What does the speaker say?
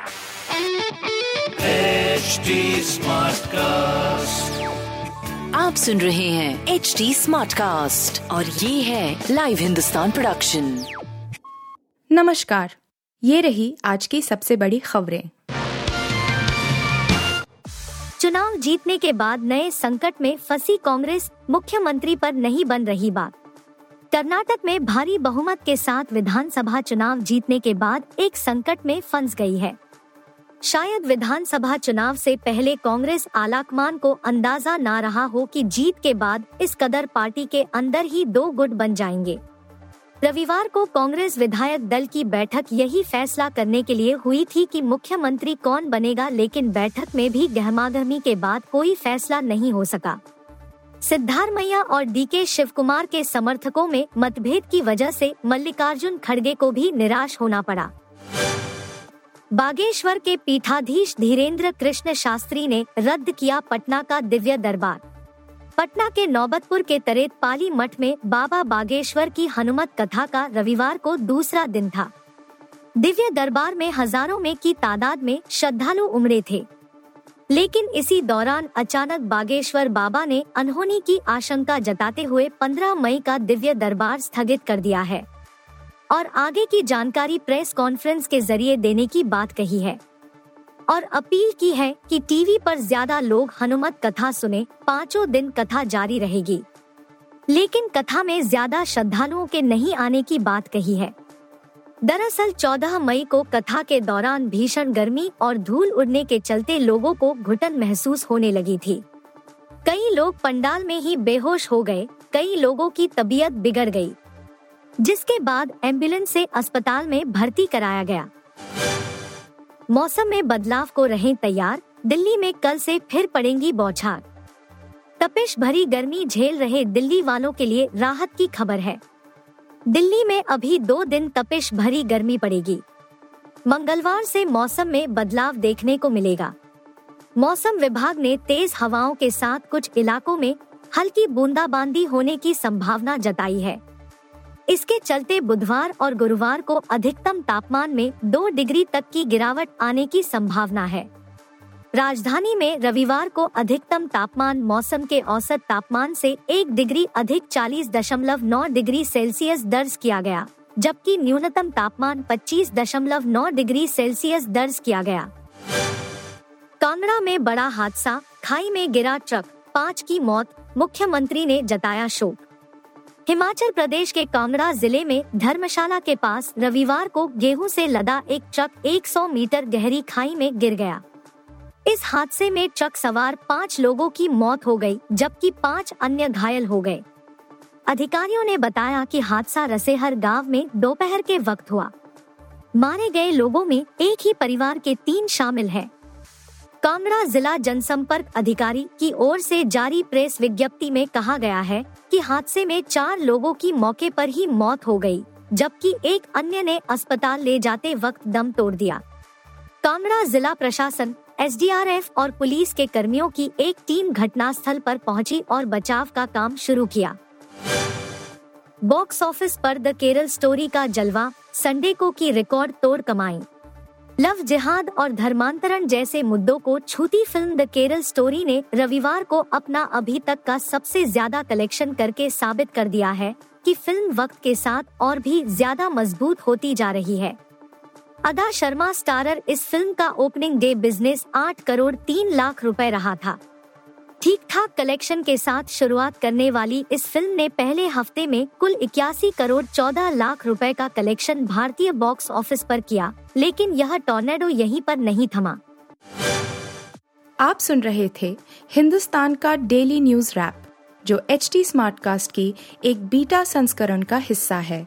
HD Smartcast. आप सुन रहे हैं एच डी स्मार्ट कास्ट और ये है लाइव हिंदुस्तान प्रोडक्शन नमस्कार ये रही आज की सबसे बड़ी खबरें। चुनाव जीतने के बाद नए संकट में फंसी कांग्रेस मुख्यमंत्री पर नहीं बन रही बात। कर्नाटक में भारी बहुमत के साथ विधानसभा चुनाव जीतने के बाद एक संकट में फंस गई है। शायद विधानसभा चुनाव से पहले कांग्रेस आलाकमान को अंदाज़ा ना रहा हो कि जीत के बाद इस कदर पार्टी के अंदर ही दो गुट बन जाएँगे। रविवार को कांग्रेस विधायक दल की बैठक यही फैसला करने के लिए हुई थी कि मुख्यमंत्री कौन बनेगा, लेकिन बैठक में भी गहमागहमी के बाद कोई फैसला नहीं हो सका। सिद्धारमैया और डीके शिव कुमार के समर्थकों में मतभेद की वजह से मल्लिकार्जुन खड़गे को भी निराश होना पड़ा। बागेश्वर के पीठाधीश धीरेन्द्र कृष्ण शास्त्री ने रद्द किया पटना का दिव्य दरबार। पटना के नौबतपुर के तरेत पाली मठ में बाबा बागेश्वर की हनुमत कथा का रविवार को दूसरा दिन था। दिव्य दरबार में हज़ारों में की तादाद में श्रद्धालु उमड़े थे। लेकिन इसी दौरान अचानक बागेश्वर बाबा ने अनहोनी की आशंका जताते हुए 15 मई का दिव्य दरबार स्थगित कर दिया है। और आगे की जानकारी प्रेस कॉन्फ्रेंस के ज़रिए देने की बात कही है। और अपील की है कि टीवी पर ज़्यादा लोग हनुमत कथा सुने, पाँचों दिन कथा जारी रहेगी। लेकिन कथा में ज़्यादा श्रद्धालुओं के नहीं आने की बात कही है। दरअसल 14 मई को कथा के दौरान भीषण गर्मी और धूल उड़ने के चलते लोगों को घुटन महसूस होने लगी थी। कई लोग पंडाल में ही बेहोश हो गए, कई लोगों की तबीयत बिगड़ गई। जिसके बाद एंबुलेंस से अस्पताल में भर्ती कराया गया। मौसम में बदलाव को रहें तैयार, दिल्ली में कल से फिर पड़ेंगी बौछार। तपिश भरी गर्मी झेल रहे दिल्ली वालों के लिए राहत की खबर है। दिल्ली में अभी दो दिन तपिश भरी गर्मी पड़ेगी। मंगलवार से मौसम में बदलाव देखने को मिलेगा। मौसम विभाग ने तेज हवाओं के साथ कुछ इलाकों में हल्की बूंदाबांदी होने की संभावना जताई है। इसके चलते बुधवार और गुरुवार को अधिकतम तापमान में दो डिग्री तक की गिरावट आने की संभावना है। राजधानी में रविवार को अधिकतम तापमान मौसम के औसत तापमान से एक डिग्री अधिक चालीस दशमलव नौ डिग्री सेल्सियस दर्ज किया गया, जबकि न्यूनतम तापमान पच्चीस दशमलव नौ डिग्री सेल्सियस दर्ज किया गया। कांगड़ा में बड़ा हादसा, खाई में गिरा ट्रक, पाँच की मौत, मुख्यमंत्री ने जताया शोक। हिमाचल प्रदेश के कांगड़ा ज़िले में धर्मशाला के पास रविवार को गेहूँ से लदा एक ट्रक 100 मीटर गहरी खाई में गिर गया। इस हादसे में ट्रक सवार पाँच लोगों की मौत हो गई, जबकि पाँच अन्य घायल हो गए। अधिकारियों ने बताया कि हादसा रसेहर गाँव में दोपहर के वक्त हुआ। मारे गए लोगों में एक ही परिवार के तीन शामिल हैं। कांगड़ा जिला जनसंपर्क अधिकारी की ओर से जारी प्रेस विज्ञप्ति में कहा गया है कि हादसे में चार लोगों की मौके पर ही मौत हो गई, जबकि एक अन्य ने अस्पताल ले जाते वक्त दम तोड़ दिया। कांगड़ा जिला प्रशासन एसडीआरएफ और पुलिस के कर्मियों की एक टीम घटनास्थल पर पहुँची और बचाव का काम शुरू किया। बॉक्स ऑफ़िस पर द केरल स्टोरी का जलवा संडे को की रिकॉर्ड तोड़ कमाई। लव जिहाद और धर्मांतरण जैसे मुद्दों को छूती फ़िल्म द केरल स्टोरी ने रविवार को अपना अभी तक का सबसे ज़्यादा कलेक्शन करके साबित कर दिया है कि फ़िल्म वक्त के साथ और भी ज़्यादा मज़बूत होती जा रही है। अदा शर्मा स्टारर इस फ़िल्म का ओपनिंग डे बिज़नेस आठ करोड़ तीन लाख रुपए रहा था। ठीक ठाक कलेक्शन के साथ शुरुआत करने वाली इस फ़िल्म ने पहले हफ़्ते में कुल इक्यासी करोड़ चौदह लाख रुपए का कलेक्शन भारतीय बॉक्स ऑफ़िस पर किया, लेकिन यह टॉर्नेडो यहीं पर नहीं थमा। आप सुन रहे थे हिंदुस्तान का डेली न्यूज़ रैप, जो एच टी स्मार्ट कास्ट की एक बीटा संस्करण का हिस्सा है।